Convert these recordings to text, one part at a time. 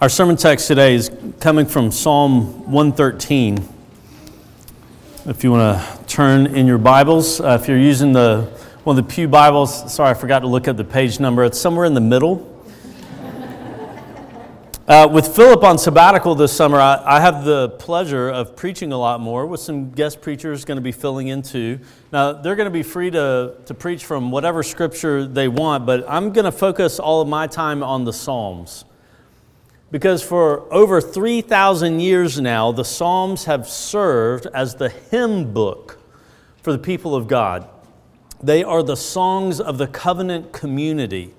Our sermon text today is coming from Psalm 113. If you want to turn in your Bibles, uh, if you're using the one of the Pew Bibles, sorry, I forgot to look at the page number. It's somewhere in the middle. Uh, with Philip on sabbatical this summer, I, I, have the pleasure of preaching a lot more with some guest preachers going to be filling in too. Now, they're going to be free to, to preach from whatever scripture they want, but I'm going to focus all of my time on the Psalms. Because for over 3,000 years now, the Psalms have served as the hymn book for the people of God. They are the songs of the covenant community,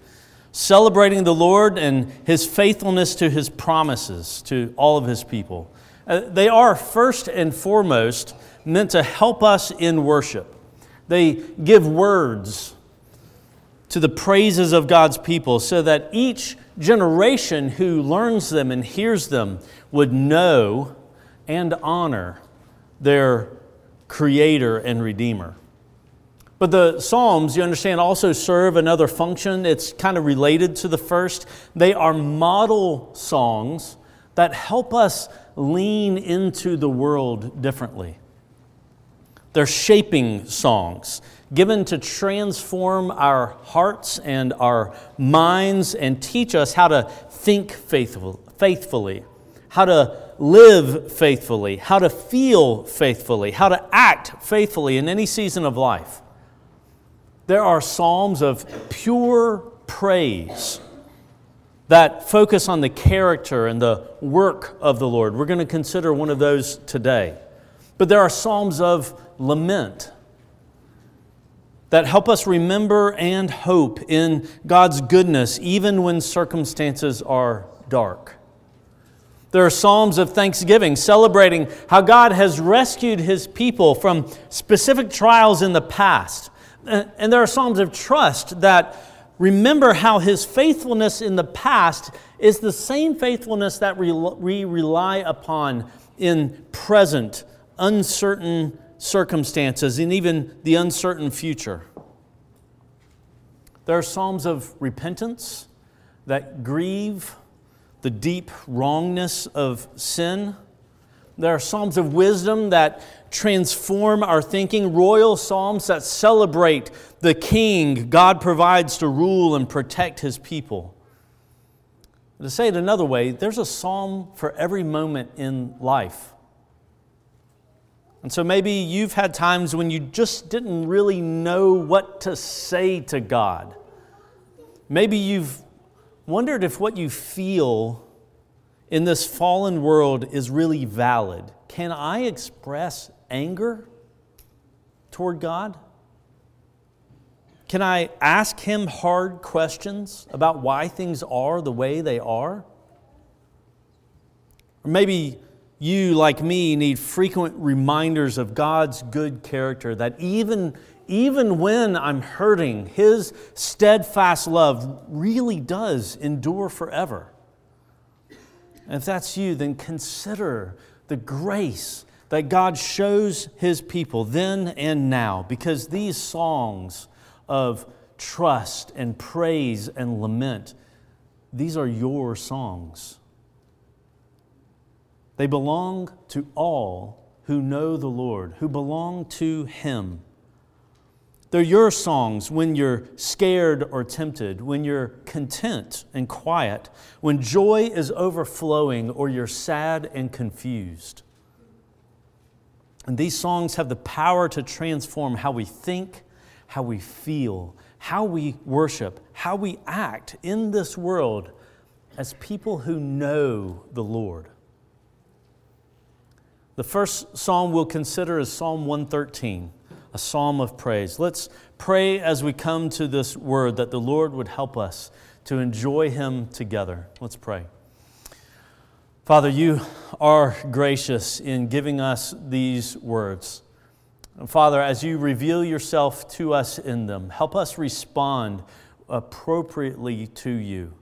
celebrating the Lord and his faithfulness to his promises to all of his people. Uh, they are first and foremost meant to help us in worship. They give words to the praises of God's people so that each generation who learns them and hears them would know and honor their Creator and Redeemer. But the Psalms, you understand, also serve another function. It's kind of related to the first. They are model songs that help us lean into the world differently. They're shaping songs given to transform our hearts and our minds and teach us how to think faithful, faithfully, how to live faithfully, how to feel faithfully, how to act faithfully in any season of life. There are psalms of pure praise that focus on the character and the work of the Lord. We're going to consider one of those today. But there are psalms of lament that help us remember and hope in God's goodness even when circumstances are dark. There are psalms of thanksgiving celebrating how God has rescued his people from specific trials in the past. And there are psalms of trust that remember how his faithfulness in the past is the same faithfulness that we rely upon in present, uncertain circumstances and even the uncertain future. There are psalms of repentance that grieve the deep wrongness of sin. There are psalms of wisdom that transform our thinking, royal psalms that celebrate the king God provides to rule and protect his people. To say it another way, there's a psalm for every moment in life. And so maybe you've had times when you just didn't really know what to say to God. Maybe you've wondered if what you feel in this fallen world is really valid. Can I express anger toward God? Can I ask Him hard questions about why things are the way they are? Or maybe you, like me, need frequent reminders of God's good character that even, even when I'm hurting, His steadfast love really does endure forever. And if that's you, then consider the grace that God shows His people then and now, because these songs of trust and praise and lament, these are your songs. They belong to all who know the Lord, who belong to Him. They're your songs when you're scared or tempted, when you're content and quiet, when joy is overflowing or you're sad and confused. And these songs have the power to transform how we think, how we feel, how we worship, how we act in this world as people who know the Lord. The first psalm we'll consider is Psalm 113, a psalm of praise. Let's pray as we come to this word that the Lord would help us to enjoy Him together. Let's pray. Father, you are gracious in giving us these words. Father, as you reveal yourself to us in them, help us respond appropriately to you.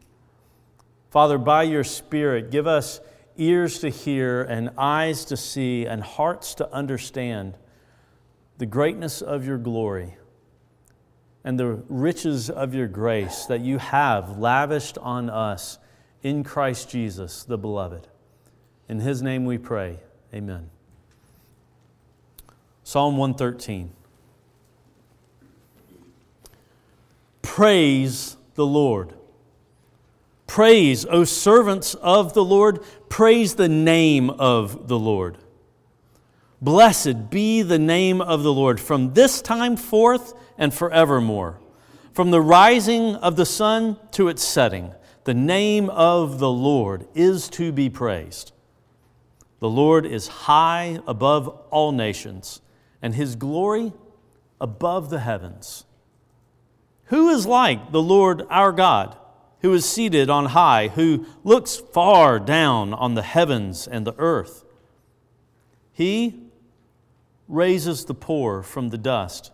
Father, by your Spirit, give us ears to hear and eyes to see and hearts to understand the greatness of your glory and the riches of your grace that you have lavished on us in Christ Jesus, the beloved. In his name we pray. Amen. Psalm 113. Praise the Lord. Praise, O servants of the Lord, praise the name of the Lord. Blessed be the name of the Lord from this time forth and forevermore. From the rising of the sun to its setting, the name of the Lord is to be praised. The Lord is high above all nations, and his glory above the heavens. Who is like the Lord our God, who is seated on high, who looks far down on the heavens and the earth? He raises the poor from the dust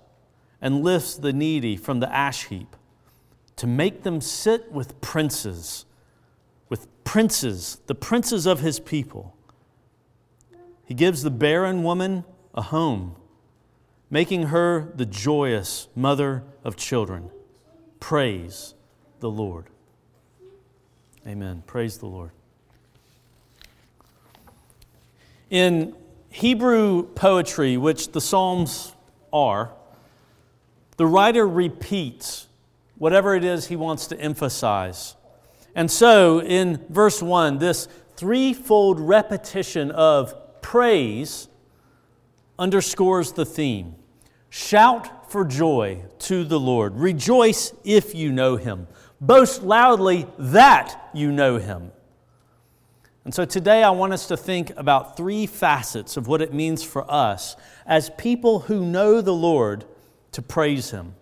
and lifts the needy from the ash heap to make them sit with princes, with princes, the princes of his people. He gives the barren woman a home, making her the joyous mother of children. Praise the Lord. Amen. Praise the Lord. In Hebrew poetry, which the Psalms are, the writer repeats whatever it is he wants to emphasize. And so, in verse 1, this threefold repetition of praise underscores the theme. Shout for joy to the Lord. Rejoice if you know him. Boast loudly that you know him. And so today I want us to think about three facets of what it means for us as people who know the Lord to praise him.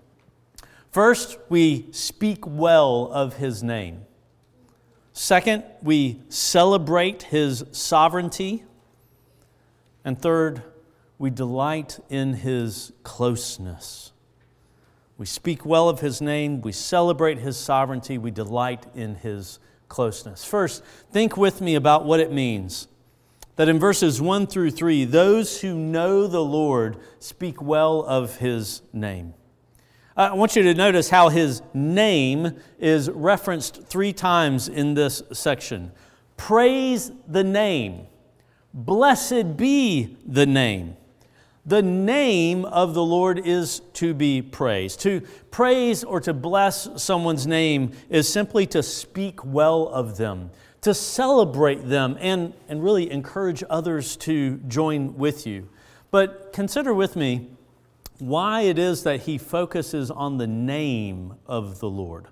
First, we speak well of his name. Second, we celebrate his sovereignty. And third, we delight in his closeness. We speak well of his name, we celebrate his sovereignty, we delight in his closeness. First, think with me about what it means that in verses 1 through 3, those who know the Lord speak well of his name. I want you to notice how his name is referenced three times in this section. Praise the name. Blessed be the name. The name of the Lord is to be praised. To praise or to bless someone's name is simply to speak well of them, to celebrate them, and, and really encourage others to join with you. But consider with me why it is that he focuses on the name of the Lord.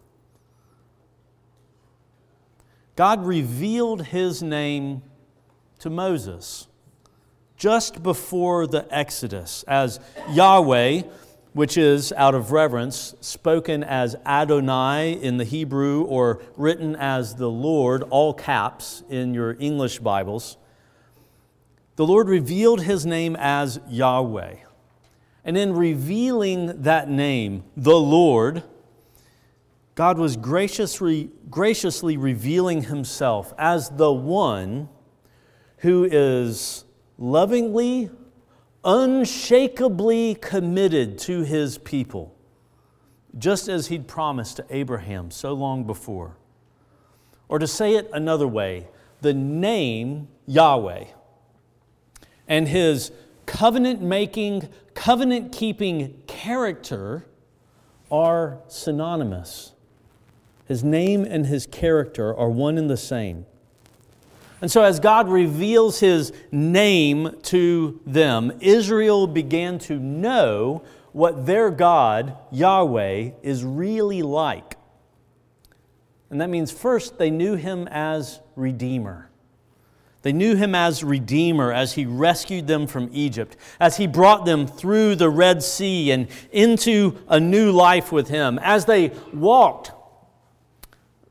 God revealed his name to Moses just before the Exodus as Yahweh, which is out of reverence, spoken as Adonai in the Hebrew or written as the Lord, all caps in your English Bibles. The Lord revealed his name as Yahweh. And in revealing that name, the Lord, God was graciously, graciously revealing himself as the one who is lovingly, unshakably committed to his people, just as he'd promised to Abraham so long before. Or to say it another way, the name Yahweh and his covenant making, covenant keeping character are synonymous. His name and his character are one and the same. And so, as God reveals his name to them, Israel began to know what their God, Yahweh, is really like. And that means first, they knew him as Redeemer. They knew him as Redeemer as he rescued them from Egypt, as he brought them through the Red Sea and into a new life with him. As they walked,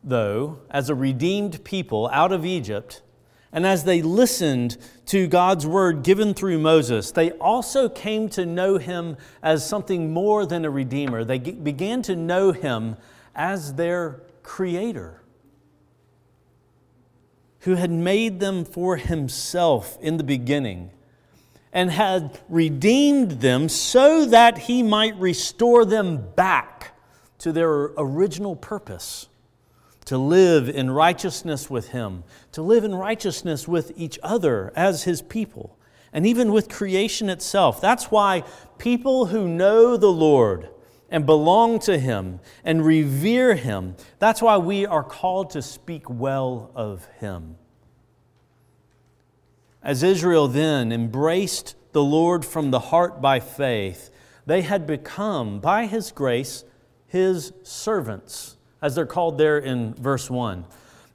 though, as a redeemed people out of Egypt, and as they listened to God's word given through Moses, they also came to know him as something more than a redeemer. They began to know him as their creator, who had made them for himself in the beginning and had redeemed them so that he might restore them back to their original purpose to live in righteousness with Him, to live in righteousness with each other as His people, and even with creation itself. That's why people who know the Lord and belong to Him and revere Him, that's why we are called to speak well of Him. As Israel then embraced the Lord from the heart by faith, they had become, by His grace, His servants as they're called there in verse 1.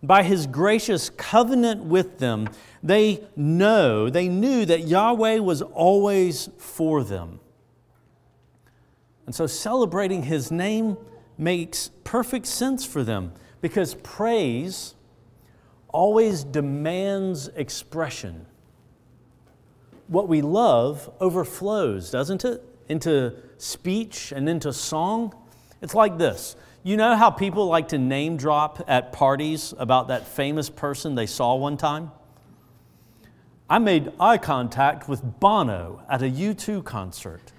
By his gracious covenant with them, they know, they knew that Yahweh was always for them. And so celebrating his name makes perfect sense for them because praise always demands expression. What we love overflows, doesn't it? Into speech and into song. It's like this you know how people like to name drop at parties about that famous person they saw one time? I made eye contact with Bono at a U2 concert.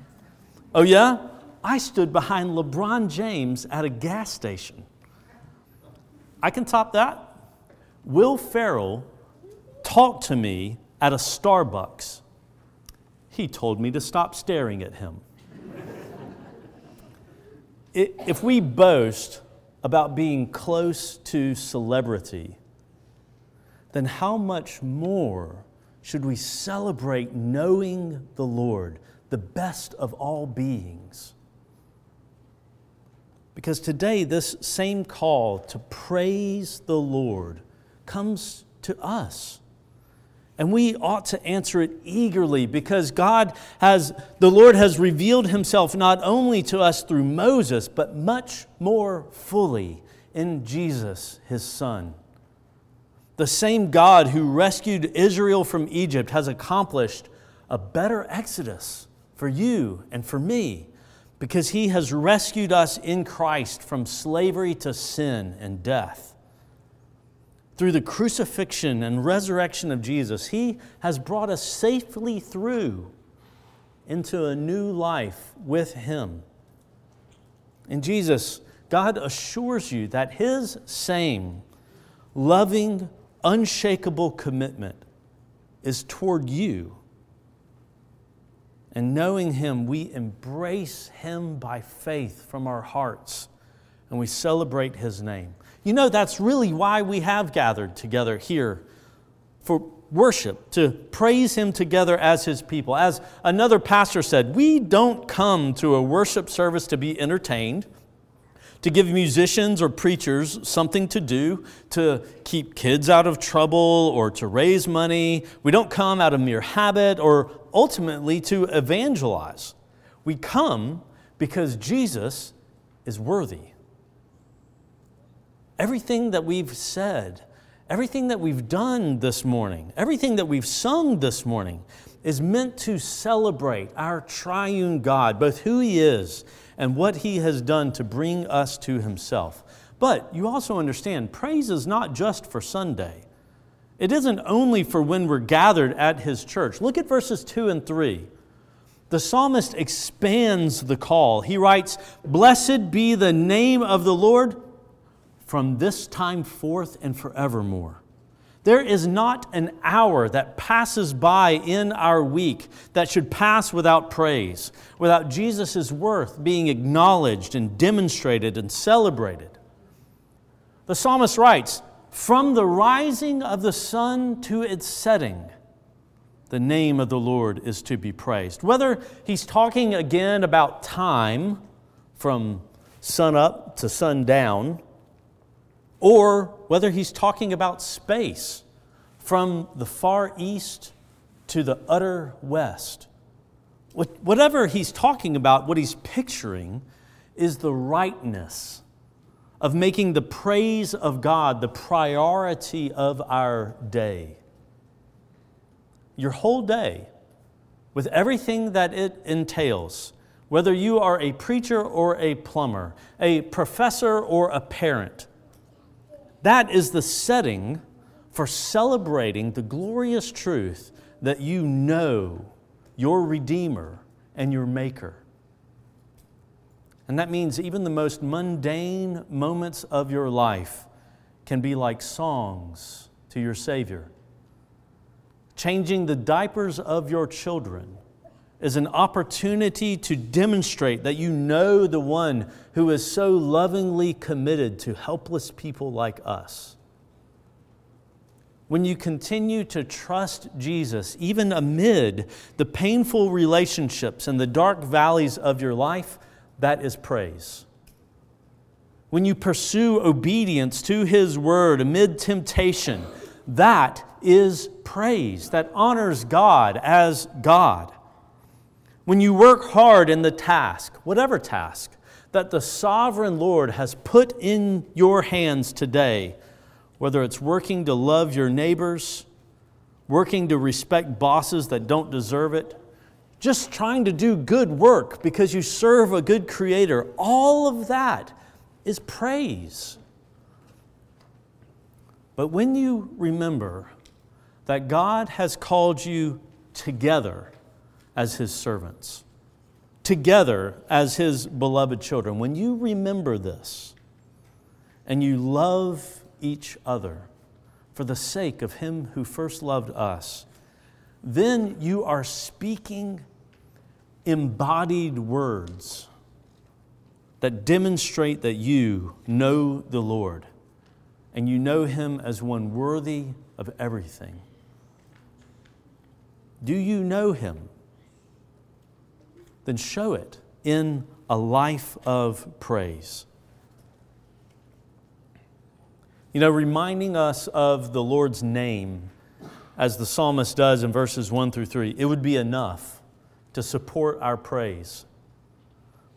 Oh, yeah? I stood behind LeBron James at a gas station. I can top that. Will Ferrell talked to me at a Starbucks. He told me to stop staring at him if we boast about being close to celebrity, then how much more should we celebrate knowing the Lord, the best of all beings? Because today, this same call to praise the Lord comes to us. And we ought to answer it eagerly because God has, the Lord has revealed himself not only to us through Moses, but much more fully in Jesus, his son. The same God who rescued Israel from Egypt has accomplished a better exodus for you and for me because he has rescued us in Christ from slavery to sin and death through the crucifixion and resurrection of Jesus, He has brought us safely through into a new life with Him. In Jesus, God assures you that His same loving, unshakable commitment is toward you. And knowing Him, we embrace Him by faith from our hearts and we celebrate His name. You know, that's really why we have gathered together here for worship, to praise Him together as His people. As another pastor said, we don't come to a worship service to be entertained, to give musicians or preachers something to do, to keep kids out of trouble or to raise money. We don't come out of mere habit or ultimately to evangelize. We come because Jesus is worthy. Everything that we've said, everything that we've done this morning, everything that we've sung this morning is meant to celebrate our triune God, both who He is and what He has done to bring us to Himself. But you also understand, praise is not just for Sunday. It isn't only for when we're gathered at His church. Look at verses 2 and 3. The psalmist expands the call. He writes, Blessed be the name of the Lord from this time forth and forevermore. There is not an hour that passes by in our week that should pass without praise, without Jesus' worth being acknowledged and demonstrated and celebrated. The psalmist writes, From the rising of the sun to its setting, the name of the Lord is to be praised. Whether he's talking again about time from sun up to sundown, or whether he's talking about space from the far east to the utter west. Whatever he's talking about, what he's picturing is the rightness of making the praise of God the priority of our day. Your whole day, with everything that it entails, whether you are a preacher or a plumber, a professor or a parent, that is the setting for celebrating the glorious truth that you know your Redeemer and your Maker. And that means even the most mundane moments of your life can be like songs to your Savior. Changing the diapers of your children is an opportunity to demonstrate that you know the one who is so lovingly committed to helpless people like us. When you continue to trust Jesus, even amid the painful relationships and the dark valleys of your life, that is praise. When you pursue obedience to His word amid temptation, that is praise that honors God as God. When you work hard in the task, whatever task, that the sovereign Lord has put in your hands today, whether it's working to love your neighbors, working to respect bosses that don't deserve it, just trying to do good work because you serve a good creator, all of that is praise. But when you remember that God has called you together as His servants, together as His beloved children, when you remember this and you love each other for the sake of Him who first loved us, then you are speaking embodied words that demonstrate that you know the Lord and you know Him as one worthy of everything. Do you know Him? Then show it in a life of praise. You know, reminding us of the Lord's name, as the psalmist does in verses 1 through 3, it would be enough to support our praise.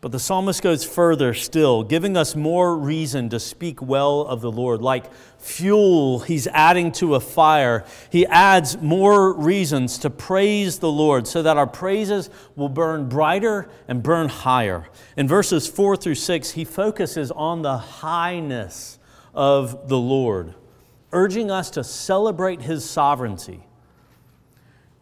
But the psalmist goes further still, giving us more reason to speak well of the Lord. Like fuel he's adding to a fire, he adds more reasons to praise the Lord so that our praises will burn brighter and burn higher. In verses 4 through 6, he focuses on the highness of the Lord, urging us to celebrate his sovereignty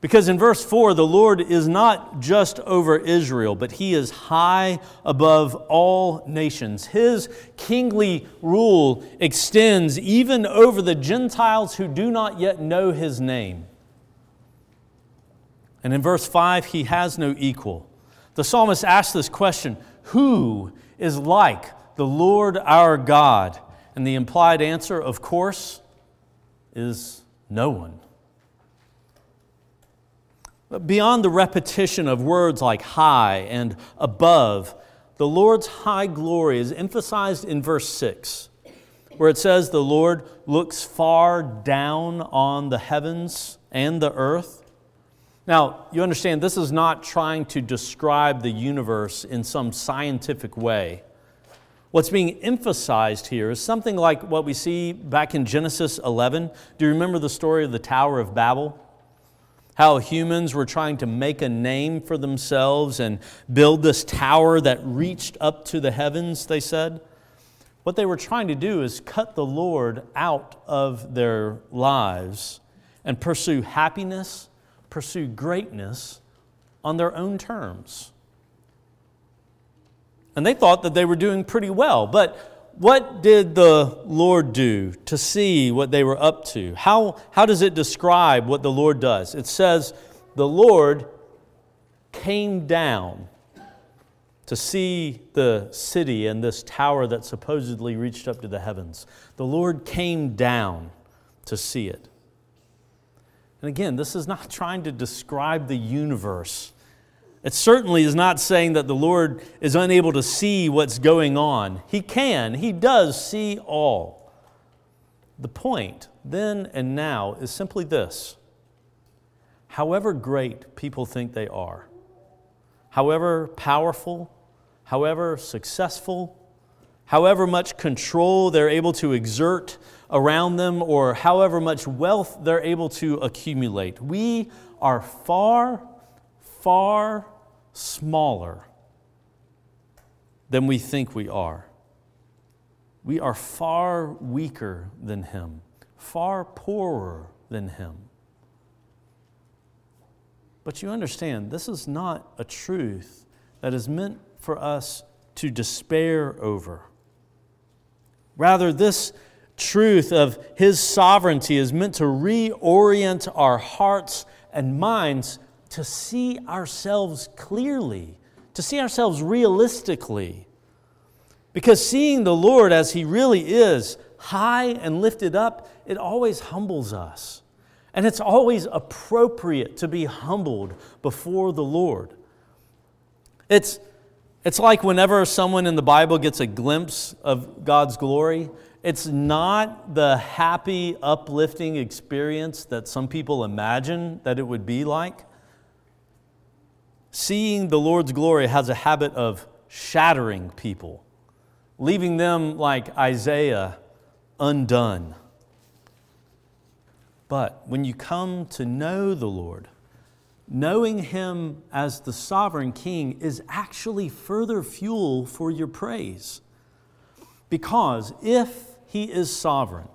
because in verse 4, the Lord is not just over Israel, but he is high above all nations. His kingly rule extends even over the Gentiles who do not yet know his name. And in verse 5, he has no equal. The psalmist asks this question Who is like the Lord our God? And the implied answer, of course, is no one. Beyond the repetition of words like high and above, the Lord's high glory is emphasized in verse 6, where it says, The Lord looks far down on the heavens and the earth. Now, you understand, this is not trying to describe the universe in some scientific way. What's being emphasized here is something like what we see back in Genesis 11. Do you remember the story of the Tower of Babel? How humans were trying to make a name for themselves and build this tower that reached up to the heavens, they said. What they were trying to do is cut the Lord out of their lives and pursue happiness, pursue greatness on their own terms. And they thought that they were doing pretty well, but what did the Lord do to see what they were up to? How, how does it describe what the Lord does? It says, The Lord came down to see the city and this tower that supposedly reached up to the heavens. The Lord came down to see it. And again, this is not trying to describe the universe it certainly is not saying that the Lord is unable to see what's going on. He can, He does see all. The point, then and now, is simply this however great people think they are, however powerful, however successful, however much control they're able to exert around them, or however much wealth they're able to accumulate, we are far, far smaller than we think we are. We are far weaker than Him, far poorer than Him. But you understand, this is not a truth that is meant for us to despair over. Rather, this truth of His sovereignty is meant to reorient our hearts and minds to see ourselves clearly, to see ourselves realistically. Because seeing the Lord as He really is, high and lifted up, it always humbles us. And it's always appropriate to be humbled before the Lord. It's, it's like whenever someone in the Bible gets a glimpse of God's glory, it's not the happy, uplifting experience that some people imagine that it would be like. Seeing the Lord's glory has a habit of shattering people, leaving them like Isaiah undone. But when you come to know the Lord, knowing Him as the sovereign King is actually further fuel for your praise. Because if He is sovereign,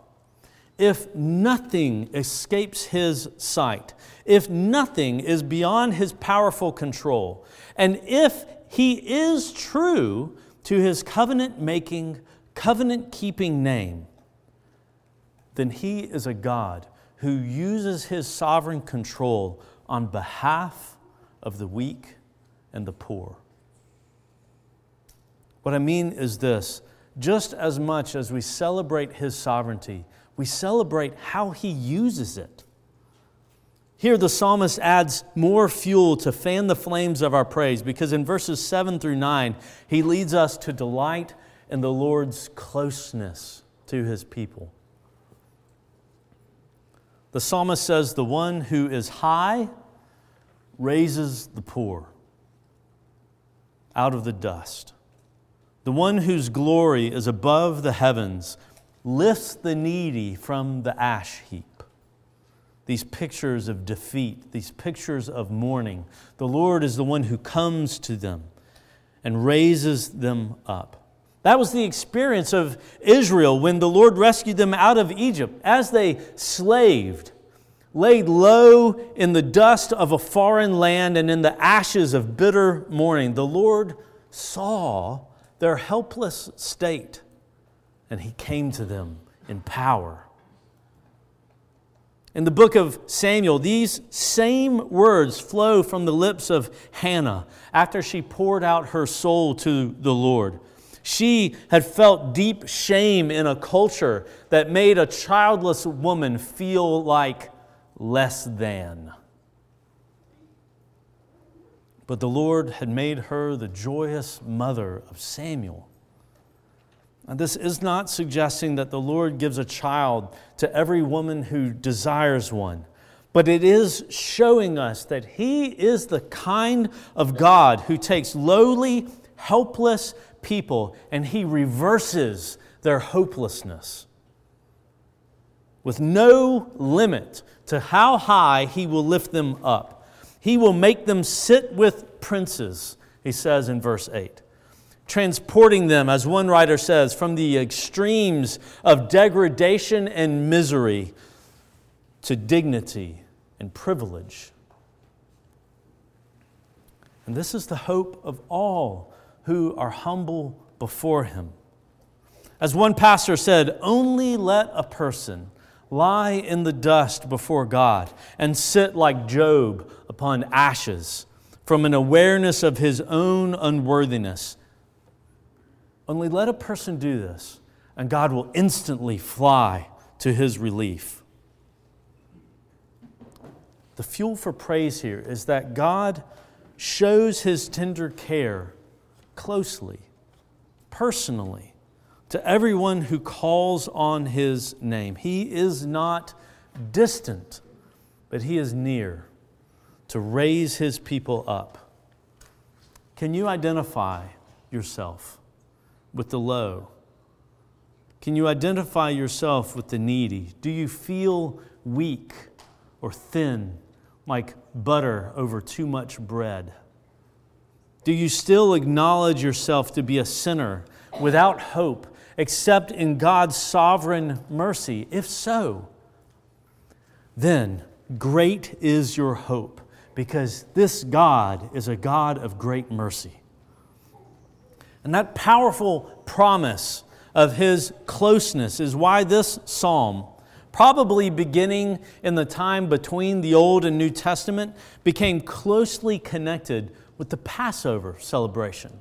if nothing escapes His sight, if nothing is beyond His powerful control, and if He is true to His covenant making, covenant keeping name, then He is a God who uses His sovereign control on behalf of the weak and the poor. What I mean is this just as much as we celebrate His sovereignty, we celebrate how He uses it. Here, the psalmist adds more fuel to fan the flames of our praise because in verses 7 through 9, he leads us to delight in the Lord's closeness to his people. The psalmist says, The one who is high raises the poor out of the dust. The one whose glory is above the heavens lifts the needy from the ash heap. These pictures of defeat, these pictures of mourning. The Lord is the one who comes to them and raises them up. That was the experience of Israel when the Lord rescued them out of Egypt as they slaved laid low in the dust of a foreign land and in the ashes of bitter mourning, the Lord saw their helpless state and he came to them in power. In the book of Samuel, these same words flow from the lips of Hannah after she poured out her soul to the Lord. She had felt deep shame in a culture that made a childless woman feel like less than. But the Lord had made her the joyous mother of Samuel. And this is not suggesting that the Lord gives a child to every woman who desires one, but it is showing us that He is the kind of God who takes lowly, helpless people and He reverses their hopelessness with no limit to how high he will lift them up. He will make them sit with princes, he says in verse 8, transporting them, as one writer says, from the extremes of degradation and misery to dignity and privilege. And this is the hope of all who are humble before him. As one pastor said, only let a person lie in the dust before God and sit like Job upon ashes from an awareness of his own unworthiness. Only let a person do this, and God will instantly fly to his relief. The fuel for praise here is that God shows his tender care closely, personally to everyone who calls on his name. He is not distant, but he is near to raise his people up. Can you identify yourself with the low? Can you identify yourself with the needy? Do you feel weak or thin, like butter over too much bread? Do you still acknowledge yourself to be a sinner without hope except in God's sovereign mercy? If so, then great is your hope because this God is a God of great mercy. And that powerful promise of his closeness is why this psalm, probably beginning in the time between the Old and New Testament, became closely connected with the Passover celebration.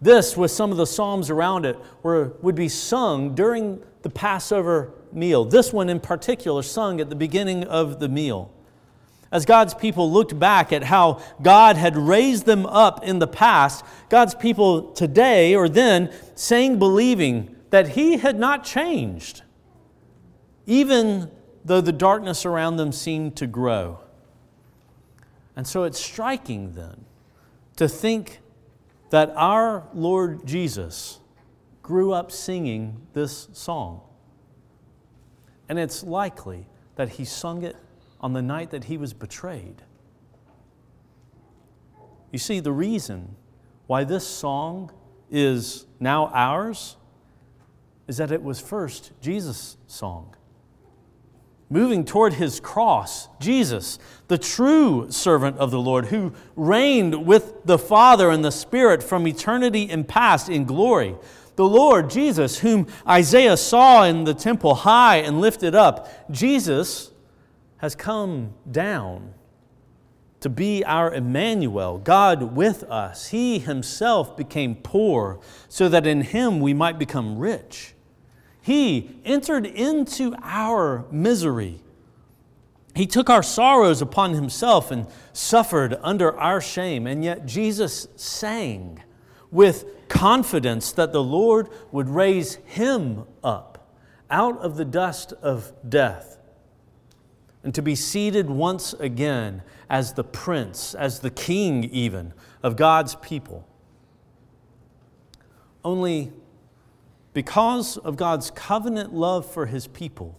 This, with some of the psalms around it, were, would be sung during the Passover meal. This one in particular, sung at the beginning of the meal. As God's people looked back at how God had raised them up in the past, God's people today or then sang believing that He had not changed, even though the darkness around them seemed to grow. And so it's striking then to think that our Lord Jesus grew up singing this song. And it's likely that he sung it on the night that he was betrayed. You see, the reason why this song is now ours is that it was first Jesus' song. Moving toward his cross, Jesus, the true servant of the Lord, who reigned with the Father and the Spirit from eternity and past in glory. The Lord, Jesus, whom Isaiah saw in the temple high and lifted up, Jesus has come down to be our Emmanuel, God with us. He himself became poor so that in him we might become rich. He entered into our misery. He took our sorrows upon himself and suffered under our shame. And yet Jesus sang with confidence that the Lord would raise him up out of the dust of death and to be seated once again as the prince, as the king, even, of God's people. Only because of God's covenant love for his people,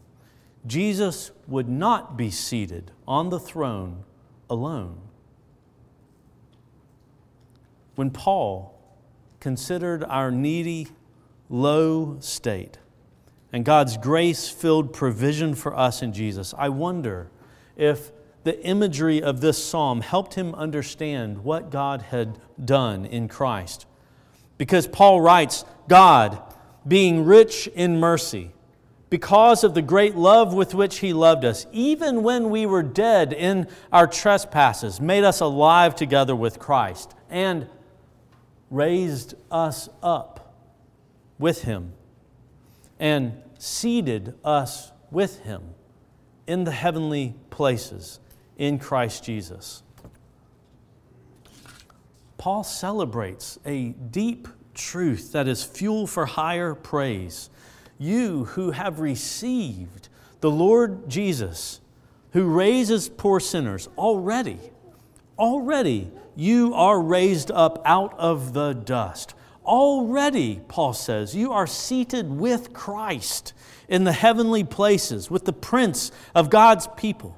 Jesus would not be seated on the throne alone. When Paul considered our needy, low state, and God's grace filled provision for us in Jesus. I wonder if the imagery of this psalm helped him understand what God had done in Christ. Because Paul writes, God, being rich in mercy, because of the great love with which he loved us, even when we were dead in our trespasses, made us alive together with Christ, and raised us up with him and seated us with him in the heavenly places in Christ Jesus. Paul celebrates a deep truth that is fuel for higher praise. You who have received the Lord Jesus, who raises poor sinners, already, already you are raised up out of the dust. Already, Paul says, you are seated with Christ in the heavenly places, with the Prince of God's people.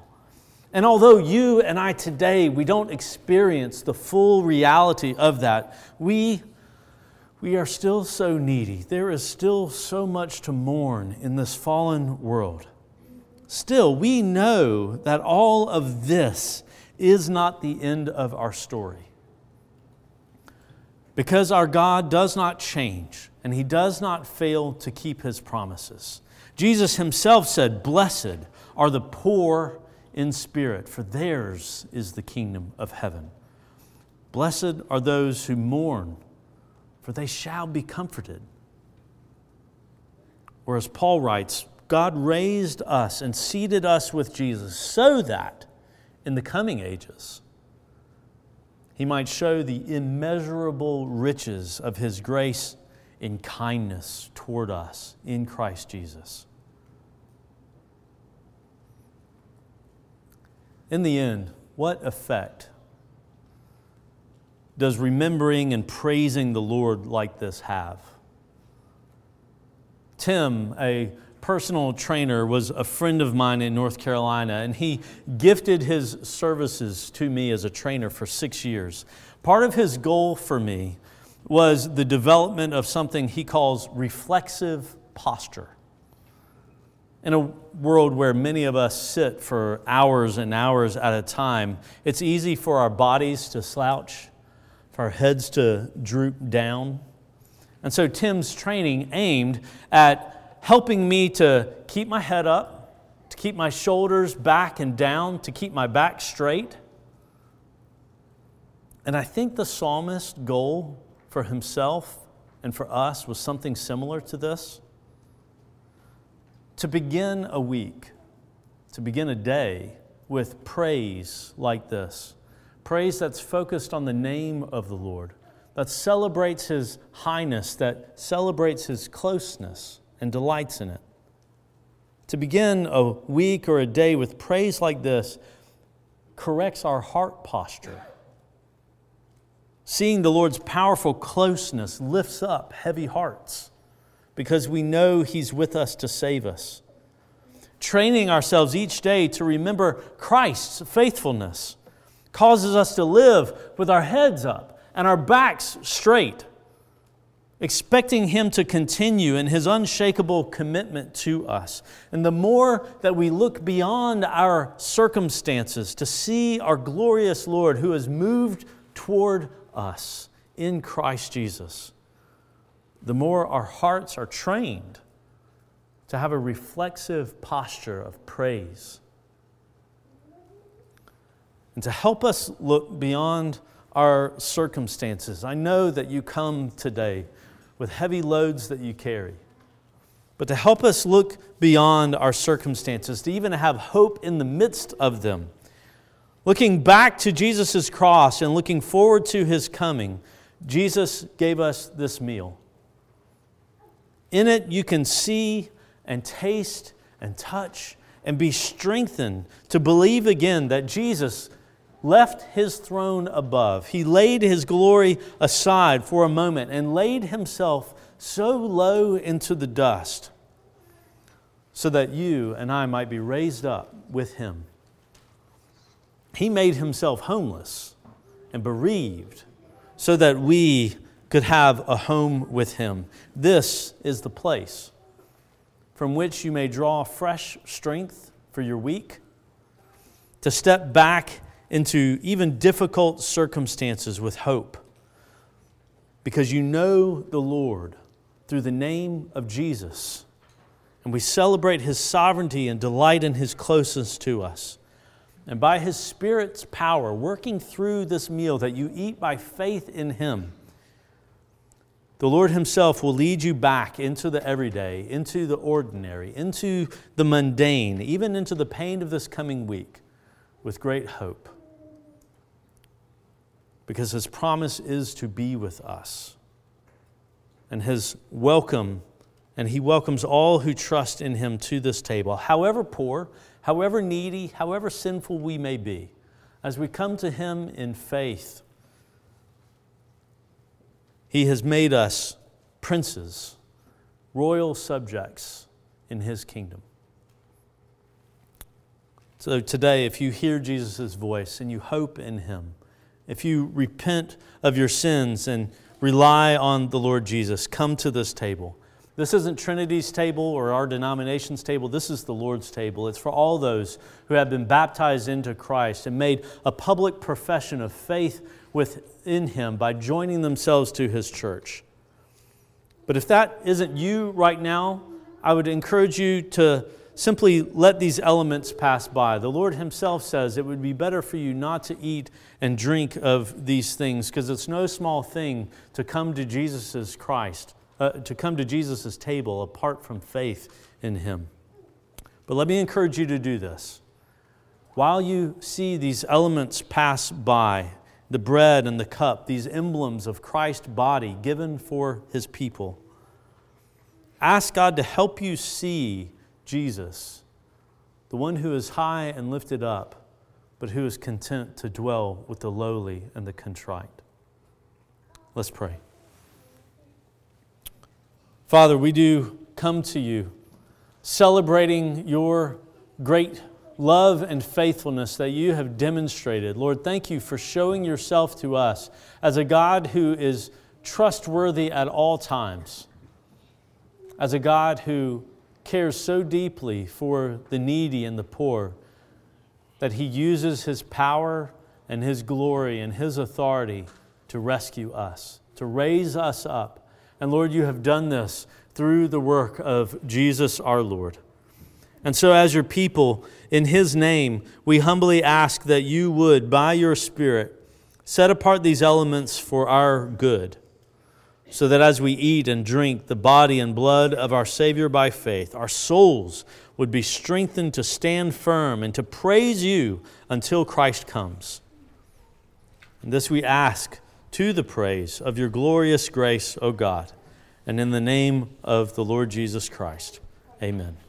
And although you and I today, we don't experience the full reality of that, we, we are still so needy. There is still so much to mourn in this fallen world. Still, we know that all of this is not the end of our story. Because our God does not change and He does not fail to keep His promises. Jesus Himself said, Blessed are the poor in spirit, for theirs is the kingdom of heaven. Blessed are those who mourn, for they shall be comforted. Or as Paul writes, God raised us and seated us with Jesus so that in the coming ages, he might show the immeasurable riches of his grace in kindness toward us in Christ Jesus. In the end, what effect does remembering and praising the Lord like this have? Tim, a personal trainer was a friend of mine in North Carolina, and he gifted his services to me as a trainer for six years. Part of his goal for me was the development of something he calls reflexive posture. In a world where many of us sit for hours and hours at a time, it's easy for our bodies to slouch, for our heads to droop down. And so Tim's training aimed at helping me to keep my head up, to keep my shoulders back and down, to keep my back straight. And I think the psalmist's goal for himself and for us was something similar to this. To begin a week, to begin a day with praise like this praise that's focused on the name of the Lord, that celebrates His highness, that celebrates His closeness and delights in it. To begin a week or a day with praise like this corrects our heart posture. Seeing the Lord's powerful closeness lifts up heavy hearts because we know He's with us to save us training ourselves each day to remember Christ's faithfulness causes us to live with our heads up and our backs straight, expecting Him to continue in His unshakable commitment to us. And the more that we look beyond our circumstances to see our glorious Lord who has moved toward us in Christ Jesus, the more our hearts are trained to have a reflexive posture of praise. And to help us look beyond our circumstances. I know that you come today with heavy loads that you carry. But to help us look beyond our circumstances, to even have hope in the midst of them, looking back to Jesus' cross and looking forward to his coming, Jesus gave us this meal. In it, you can see and taste and touch and be strengthened to believe again that Jesus left his throne above. He laid his glory aside for a moment and laid himself so low into the dust so that you and I might be raised up with him. He made himself homeless and bereaved so that we could have a home with him. This is the place from which you may draw fresh strength for your week, to step back into even difficult circumstances with hope, because you know the Lord through the name of Jesus, and we celebrate His sovereignty and delight in His closeness to us. And by His Spirit's power, working through this meal that you eat by faith in Him, the Lord Himself will lead you back into the everyday, into the ordinary, into the mundane, even into the pain of this coming week with great hope. Because His promise is to be with us. And His welcome, and He welcomes all who trust in Him to this table, however poor, however needy, however sinful we may be, as we come to Him in faith he has made us princes, royal subjects in His kingdom. So today, if you hear Jesus' voice and you hope in Him, if you repent of your sins and rely on the Lord Jesus, come to this table. This isn't Trinity's table or our denomination's table. This is the Lord's table. It's for all those who have been baptized into Christ and made a public profession of faith within him by joining themselves to his church. But if that isn't you right now, I would encourage you to simply let these elements pass by. The Lord Himself says it would be better for you not to eat and drink of these things because it's no small thing to come to Jesus' Christ, uh, to come to Jesus' table apart from faith in Him. But let me encourage you to do this. While you see these elements pass by, the bread and the cup, these emblems of Christ's body given for his people. Ask God to help you see Jesus, the one who is high and lifted up, but who is content to dwell with the lowly and the contrite. Let's pray. Father, we do come to you celebrating your great love and faithfulness that you have demonstrated. Lord, thank you for showing yourself to us as a God who is trustworthy at all times, as a God who cares so deeply for the needy and the poor that he uses his power and his glory and his authority to rescue us, to raise us up And Lord, you have done this through the work of Jesus our Lord. And so, as your people, in His name, we humbly ask that you would, by your Spirit, set apart these elements for our good, so that as we eat and drink the body and blood of our Savior by faith, our souls would be strengthened to stand firm and to praise you until Christ comes. And this we ask to the praise of your glorious grace, O God, and in the name of the Lord Jesus Christ. Amen.